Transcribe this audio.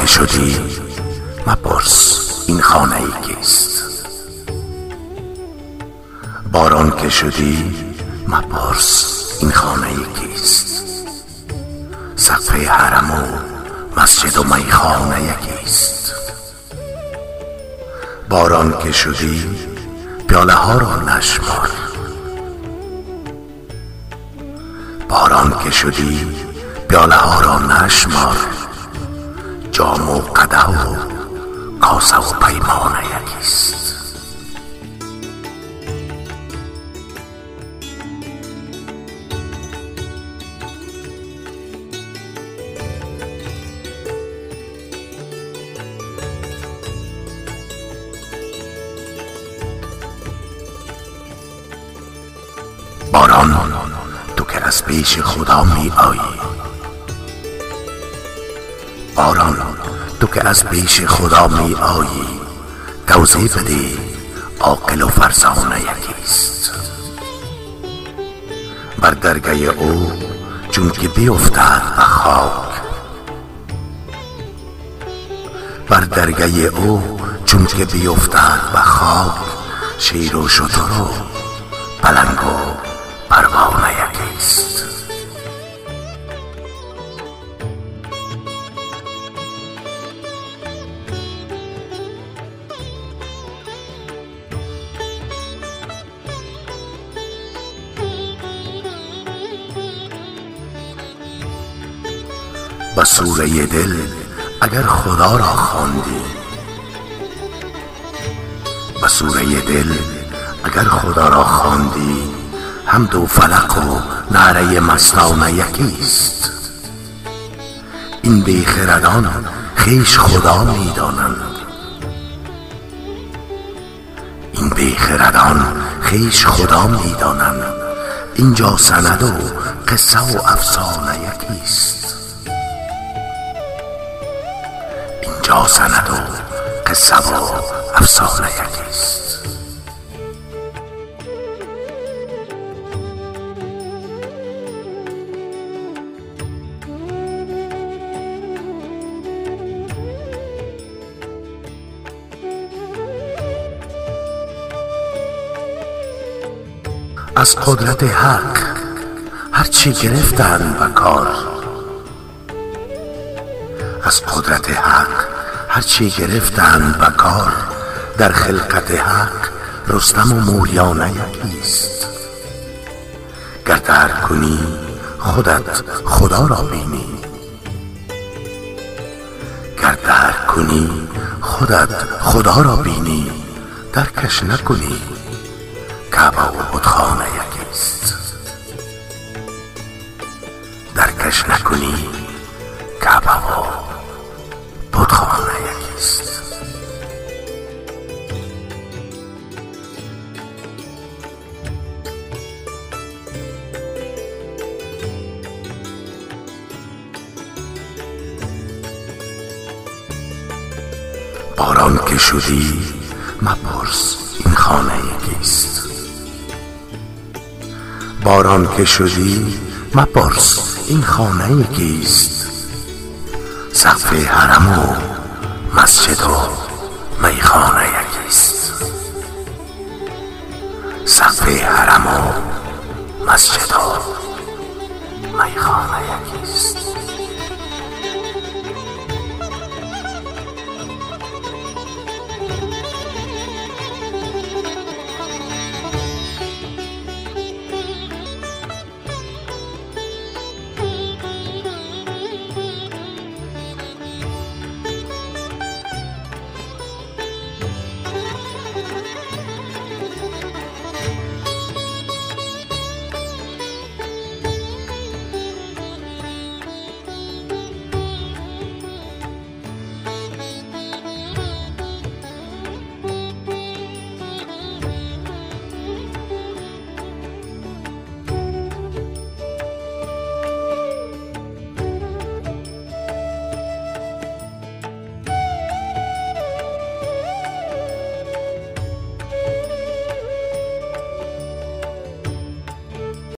که شدی مپرس این خانه ای کیست؟ باران که شدی مپرس این خانه ای کیست؟ سقف حرم و مسجد و میخانه یکیست باران که شدی پیاله ها را نشمار. باران که شدی پیاله ها را نشمار. جام و قده و کاسه و پیمانه یکیست. باران تو که از پیش خدا می آیی باران تو که از پیش خدا می آیی توضیح بده عاقل و فرزانه یکیست. بر درگه او چون که بیفتد به خاک. بر درگه او چون که بیفتد به خاک شیر و شتر و پلنگ به سوره دل اگر خدا را خواندی. به سوره دل اگر خدا را خواندی هم دو فلق و نعره مستانه یکیست. این بیخردان خیش خدا می دانند این بیخردان خیش خدا می دانند اینجا سند و قصه و افسانه یکیست. سند و قصه و افسانه یکیست از قدرت حق هرچی گرفتند به کار. از قدرت حق هرچی گرفتند به کار در خلقت حق رستم و موریانه یکیست گر کنی خودت خدا را بینی. گر کنی خودت خدا را بینی. درکش نکنی کعبه و بتخانه یکیست. درکش نکنی باران که شدی مپرس این خانه یکیست باران که شدی مپرس این خانه یکیست سقف حرم و مسجد و میخانه یکیست سقف حرم و مسجد و